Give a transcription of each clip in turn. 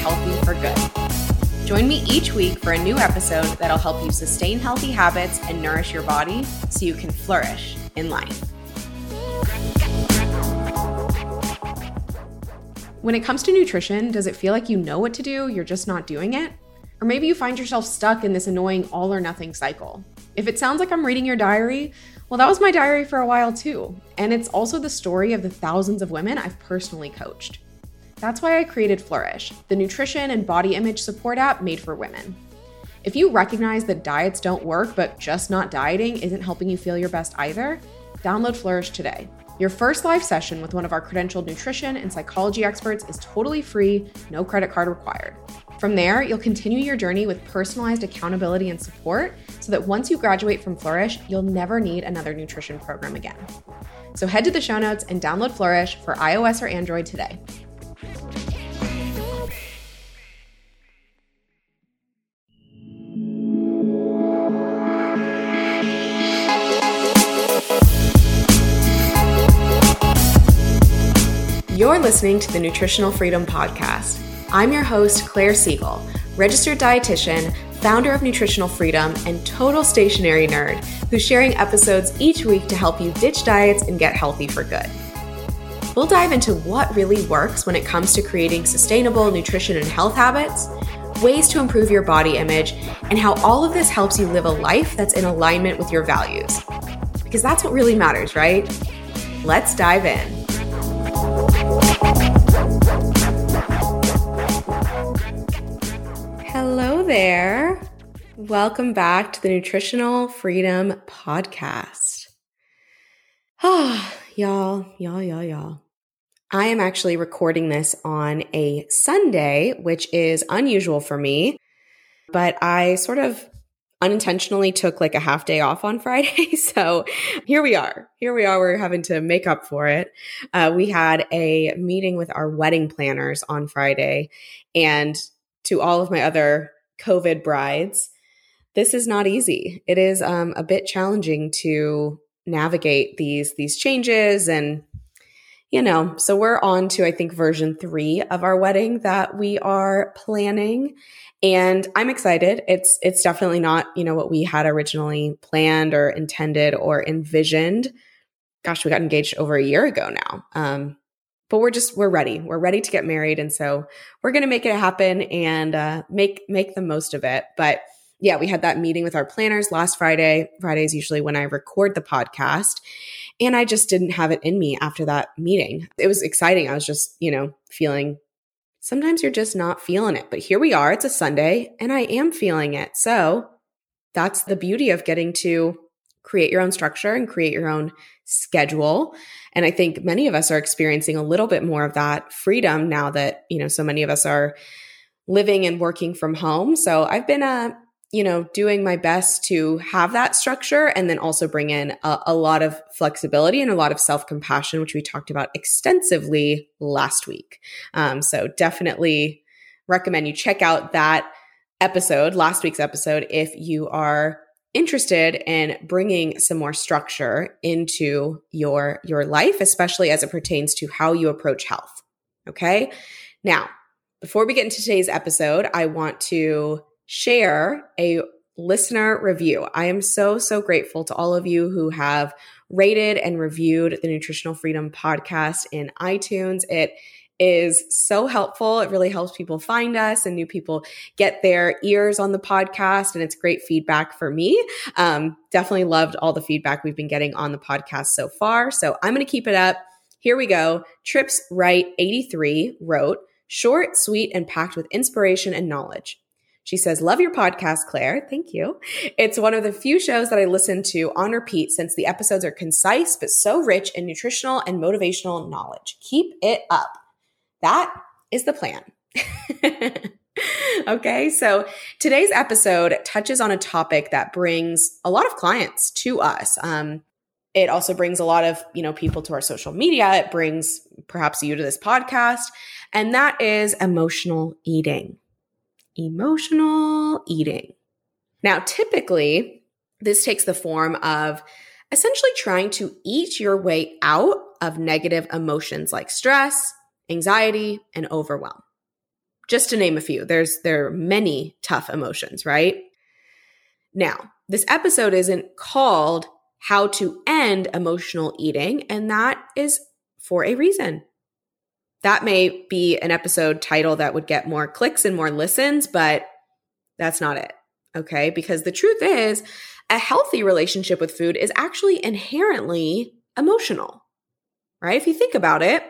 healthy for good. Join me each week for a new episode that'll help you sustain healthy habits and nourish your body so you can flourish in life. When it comes to nutrition, does it feel like you know what to do, you're just not doing it? Or maybe you find yourself stuck in this annoying all or nothing cycle. If it sounds like I'm reading your diary, well, that was my diary for a while too. And it's also the story of the thousands of women I've personally coached. That's why I created Flourish, the nutrition and body image support app made for women. If you recognize that diets don't work, but just not dieting isn't helping you feel your best either, download Flourish today. Your first live session with one of our credentialed nutrition and psychology experts is totally free, no credit card required. From there, you'll continue your journey with personalized accountability and support so that once you graduate from Flourish, you'll never need another nutrition program again. So head to the show notes and download Flourish for iOS or Android today. Listening to the Nutritional Freedom Podcast. I'm your host, Claire Siegel, registered dietitian, founder of Nutritional Freedom, and total stationery nerd who's sharing episodes each week to help you ditch diets and get healthy for good. We'll dive into what really works when it comes to creating sustainable nutrition and health habits, ways to improve your body image, and how all of this helps you live a life that's in alignment with your values. Because that's what really matters, right? Let's dive in. There. Welcome back to the Nutritional Freedom Podcast. Ah, y'all, y'all, y'all, y'all. I am actually recording this on a Sunday, which is unusual for me, but I sort of unintentionally took like a half day off on Friday. So here we are. Here we are. We're having to make up for it. Uh, we had a meeting with our wedding planners on Friday. And to all of my other COVID brides, this is not easy. It is um, a bit challenging to navigate these these changes and you know so we're on to i think version 3 of our wedding that we are planning and I'm excited. It's it's definitely not, you know, what we had originally planned or intended or envisioned. Gosh, we got engaged over a year ago now. Um, but we're just we're ready. We're ready to get married, and so we're going to make it happen and uh, make make the most of it. But yeah, we had that meeting with our planners last Friday. Friday is usually when I record the podcast. And I just didn't have it in me after that meeting. It was exciting. I was just, you know, feeling sometimes you're just not feeling it. But here we are, it's a Sunday, and I am feeling it. So that's the beauty of getting to create your own structure and create your own schedule. And I think many of us are experiencing a little bit more of that freedom now that, you know, so many of us are living and working from home. So I've been a you know, doing my best to have that structure and then also bring in a, a lot of flexibility and a lot of self compassion, which we talked about extensively last week. Um, so definitely recommend you check out that episode, last week's episode, if you are interested in bringing some more structure into your your life especially as it pertains to how you approach health okay now before we get into today's episode i want to share a listener review. I am so, so grateful to all of you who have rated and reviewed the Nutritional Freedom podcast in iTunes. It is so helpful. It really helps people find us and new people get their ears on the podcast. And it's great feedback for me. Um, definitely loved all the feedback we've been getting on the podcast so far. So I'm going to keep it up. Here we go. Trips Right 83 wrote, short, sweet, and packed with inspiration and knowledge. She says, Love your podcast, Claire. Thank you. It's one of the few shows that I listen to on repeat since the episodes are concise, but so rich in nutritional and motivational knowledge. Keep it up. That is the plan. okay, so today's episode touches on a topic that brings a lot of clients to us. Um, it also brings a lot of you know people to our social media it brings perhaps you to this podcast and that is emotional eating emotional eating. Now, typically, this takes the form of essentially trying to eat your way out of negative emotions like stress, anxiety, and overwhelm. Just to name a few. There's there are many tough emotions, right? Now, this episode isn't called how to end emotional eating, and that is for a reason. That may be an episode title that would get more clicks and more listens, but that's not it. Okay. Because the truth is, a healthy relationship with food is actually inherently emotional, right? If you think about it,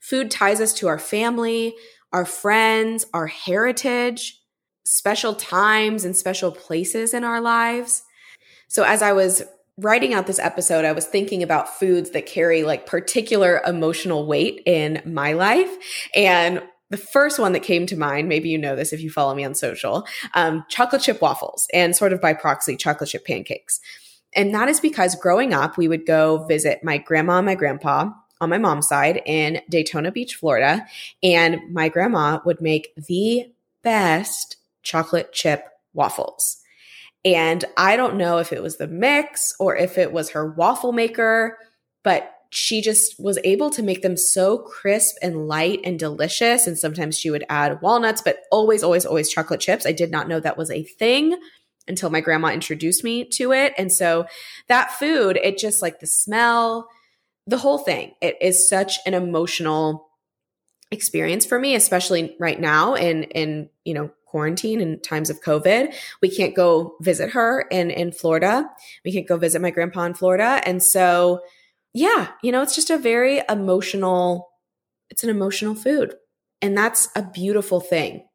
food ties us to our family, our friends, our heritage, special times and special places in our lives. So as I was writing out this episode, I was thinking about foods that carry like particular emotional weight in my life. And the first one that came to mind, maybe you know this if you follow me on social, um, chocolate chip waffles and sort of by proxy, chocolate chip pancakes. And that is because growing up, we would go visit my grandma and my grandpa on my mom's side in Daytona Beach, Florida. And my grandma would make the best chocolate chip waffles. And I don't know if it was the mix or if it was her waffle maker, but she just was able to make them so crisp and light and delicious. And sometimes she would add walnuts, but always, always, always chocolate chips. I did not know that was a thing until my grandma introduced me to it. And so that food, it just like the smell, the whole thing, it is such an emotional experience for me, especially right now in, in, you know, quarantine and times of COVID. We can't go visit her in, in Florida. We can't go visit my grandpa in Florida. And so, yeah, you know, it's just a very emotional, it's an emotional food. And that's a beautiful thing.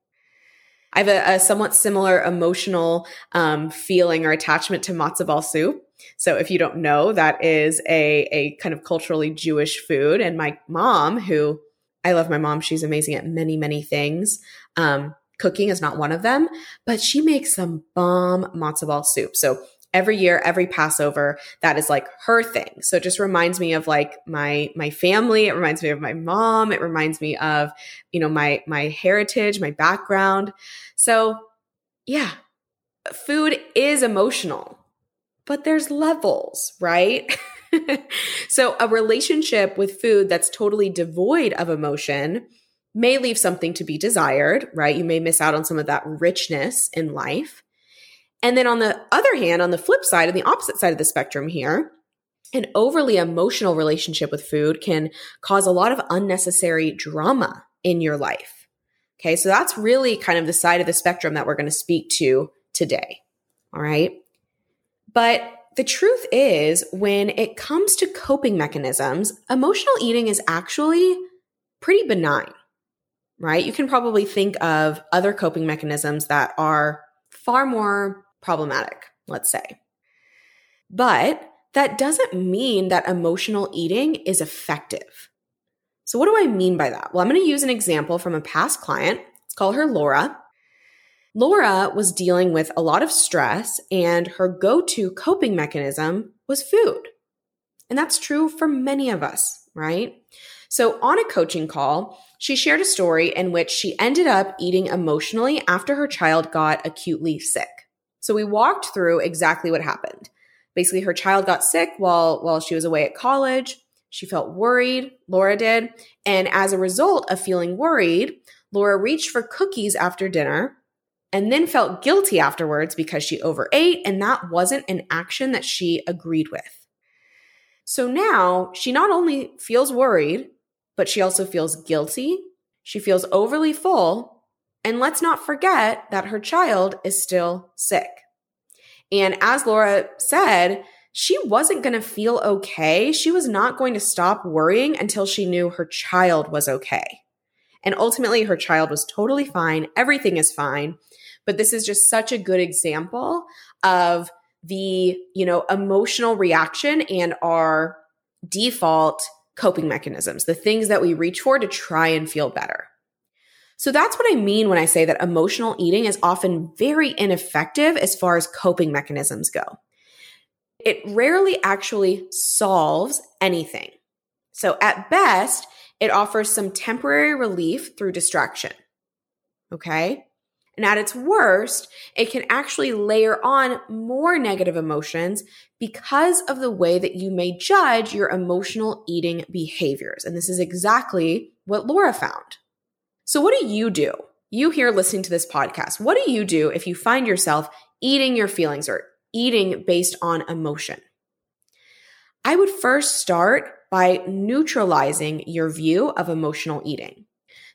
I have a, a somewhat similar emotional um, feeling or attachment to matzo ball soup. So if you don't know, that is a, a kind of culturally Jewish food. And my mom, who I love my mom, she's amazing at many, many things. Um, cooking is not one of them, but she makes some bomb matzo ball soup. So every year, every Passover, that is like her thing. So it just reminds me of like my my family. It reminds me of my mom. It reminds me of you know my my heritage, my background. So yeah, food is emotional, but there's levels, right? so a relationship with food that's totally devoid of emotion may leave something to be desired, right? You may miss out on some of that richness in life. And then on the other hand, on the flip side, on the opposite side of the spectrum here, an overly emotional relationship with food can cause a lot of unnecessary drama in your life. Okay, so that's really kind of the side of the spectrum that we're going to speak to today. All right. But the truth is, when it comes to coping mechanisms, emotional eating is actually pretty benign right? You can probably think of other coping mechanisms that are far more problematic, let's say. But that doesn't mean that emotional eating is effective. So, what do I mean by that? Well, I'm going to use an example from a past client. Let's call her Laura. Laura was dealing with a lot of stress, and her go to coping mechanism was food. And that's true for many of us, right? So, on a coaching call, she shared a story in which she ended up eating emotionally after her child got acutely sick. So, we walked through exactly what happened. Basically, her child got sick while, while she was away at college. She felt worried, Laura did. And as a result of feeling worried, Laura reached for cookies after dinner and then felt guilty afterwards because she overate, and that wasn't an action that she agreed with. So now she not only feels worried, but she also feels guilty. She feels overly full. And let's not forget that her child is still sick. And as Laura said, she wasn't going to feel okay. She was not going to stop worrying until she knew her child was okay. And ultimately, her child was totally fine. Everything is fine. But this is just such a good example of the, you know, emotional reaction and our default coping mechanisms, the things that we reach for to try and feel better. So that's what I mean when I say that emotional eating is often very ineffective as far as coping mechanisms go. It rarely actually solves anything. So at best, it offers some temporary relief through distraction. Okay. And at its worst, it can actually layer on more negative emotions because of the way that you may judge your emotional eating behaviors. And this is exactly what Laura found. So, what do you do? You here listening to this podcast, what do you do if you find yourself eating your feelings or eating based on emotion? I would first start by neutralizing your view of emotional eating.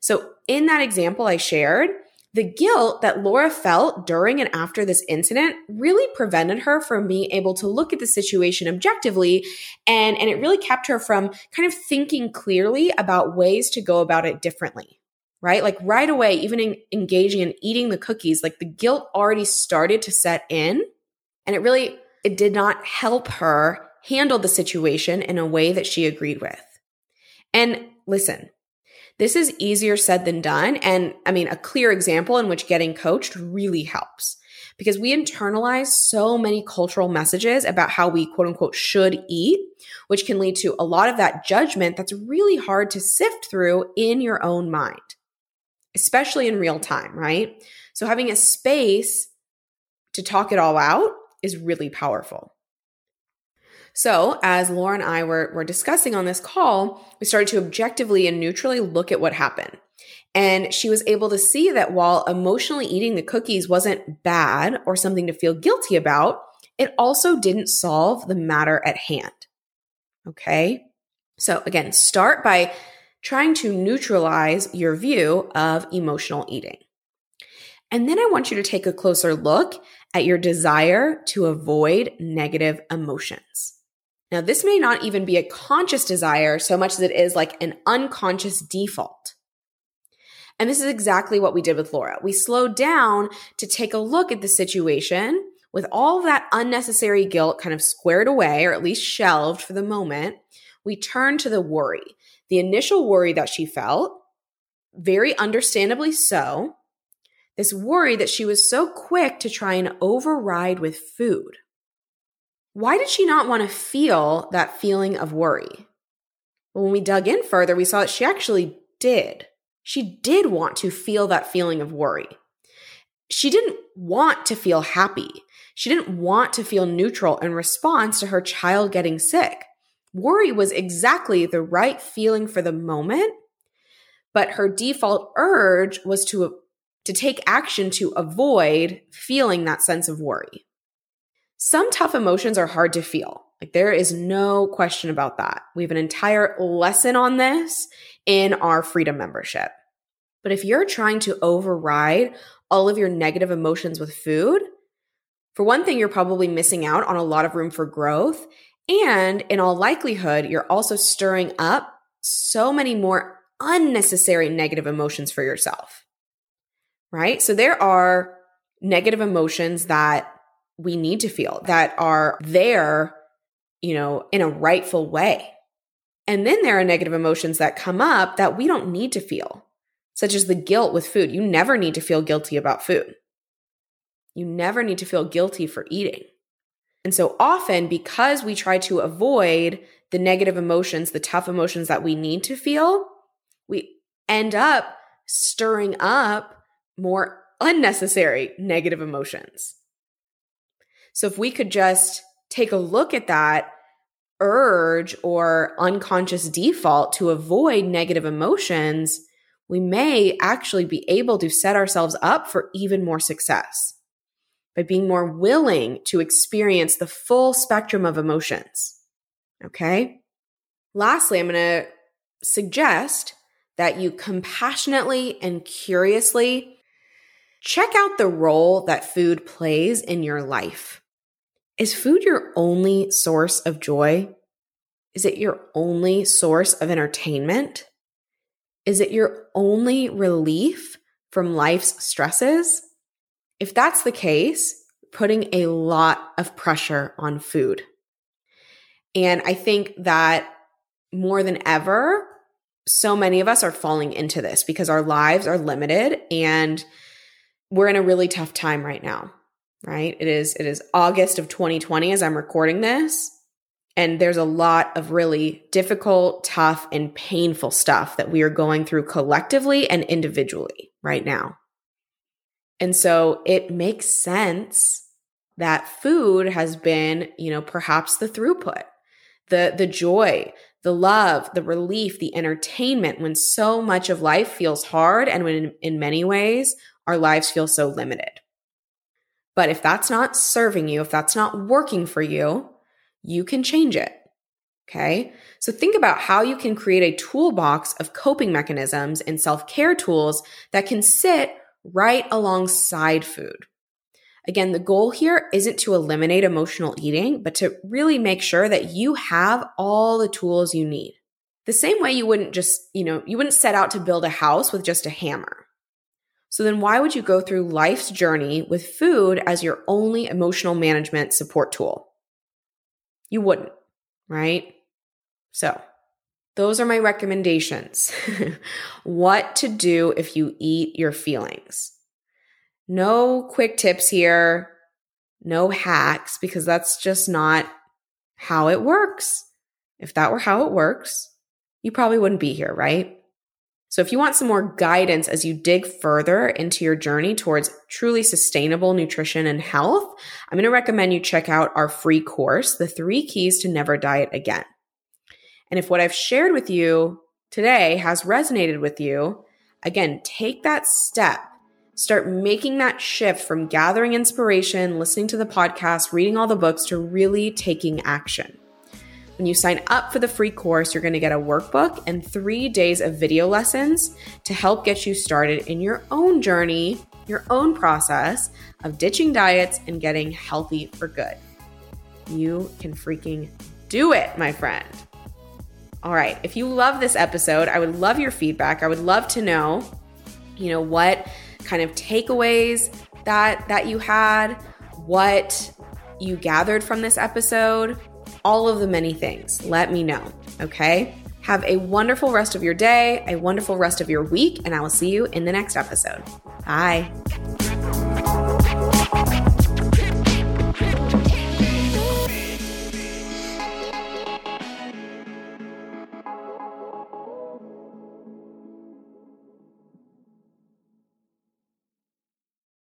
So, in that example I shared, the guilt that Laura felt during and after this incident really prevented her from being able to look at the situation objectively. And, and it really kept her from kind of thinking clearly about ways to go about it differently, right? Like right away, even in engaging in eating the cookies, like the guilt already started to set in. And it really, it did not help her handle the situation in a way that she agreed with. And listen, this is easier said than done. And I mean, a clear example in which getting coached really helps because we internalize so many cultural messages about how we quote unquote should eat, which can lead to a lot of that judgment that's really hard to sift through in your own mind, especially in real time, right? So having a space to talk it all out is really powerful. So, as Laura and I were, were discussing on this call, we started to objectively and neutrally look at what happened. And she was able to see that while emotionally eating the cookies wasn't bad or something to feel guilty about, it also didn't solve the matter at hand. Okay. So, again, start by trying to neutralize your view of emotional eating. And then I want you to take a closer look at your desire to avoid negative emotions. Now, this may not even be a conscious desire so much as it is like an unconscious default. And this is exactly what we did with Laura. We slowed down to take a look at the situation with all that unnecessary guilt kind of squared away, or at least shelved for the moment. We turned to the worry, the initial worry that she felt, very understandably so. This worry that she was so quick to try and override with food. Why did she not want to feel that feeling of worry? Well, when we dug in further, we saw that she actually did. She did want to feel that feeling of worry. She didn't want to feel happy. She didn't want to feel neutral in response to her child getting sick. Worry was exactly the right feeling for the moment, but her default urge was to, to take action to avoid feeling that sense of worry. Some tough emotions are hard to feel. Like there is no question about that. We have an entire lesson on this in our freedom membership. But if you're trying to override all of your negative emotions with food, for one thing, you're probably missing out on a lot of room for growth. And in all likelihood, you're also stirring up so many more unnecessary negative emotions for yourself. Right? So there are negative emotions that we need to feel that are there, you know, in a rightful way. And then there are negative emotions that come up that we don't need to feel, such as the guilt with food. You never need to feel guilty about food. You never need to feel guilty for eating. And so often, because we try to avoid the negative emotions, the tough emotions that we need to feel, we end up stirring up more unnecessary negative emotions. So if we could just take a look at that urge or unconscious default to avoid negative emotions, we may actually be able to set ourselves up for even more success by being more willing to experience the full spectrum of emotions. Okay. Lastly, I'm going to suggest that you compassionately and curiously check out the role that food plays in your life. Is food your only source of joy? Is it your only source of entertainment? Is it your only relief from life's stresses? If that's the case, putting a lot of pressure on food. And I think that more than ever, so many of us are falling into this because our lives are limited and we're in a really tough time right now right? It is it is August of 2020 as I'm recording this. And there's a lot of really difficult, tough, and painful stuff that we are going through collectively and individually right now. And so it makes sense that food has been, you know, perhaps the throughput, the the joy, the love, the relief, the entertainment when so much of life feels hard and when in many ways our lives feel so limited. But if that's not serving you, if that's not working for you, you can change it. Okay. So think about how you can create a toolbox of coping mechanisms and self care tools that can sit right alongside food. Again, the goal here isn't to eliminate emotional eating, but to really make sure that you have all the tools you need. The same way you wouldn't just, you know, you wouldn't set out to build a house with just a hammer. So then why would you go through life's journey with food as your only emotional management support tool? You wouldn't, right? So, those are my recommendations. what to do if you eat your feelings. No quick tips here, no hacks, because that's just not how it works. If that were how it works, you probably wouldn't be here, right? So, if you want some more guidance as you dig further into your journey towards truly sustainable nutrition and health, I'm going to recommend you check out our free course, The Three Keys to Never Diet Again. And if what I've shared with you today has resonated with you, again, take that step. Start making that shift from gathering inspiration, listening to the podcast, reading all the books to really taking action. When you sign up for the free course, you're going to get a workbook and three days of video lessons to help get you started in your own journey, your own process of ditching diets and getting healthy for good. You can freaking do it, my friend. All right. If you love this episode, I would love your feedback. I would love to know, you know, what kind of takeaways that that you had, what you gathered from this episode, all of the many things. Let me know, okay? Have a wonderful rest of your day, a wonderful rest of your week, and I will see you in the next episode. Bye.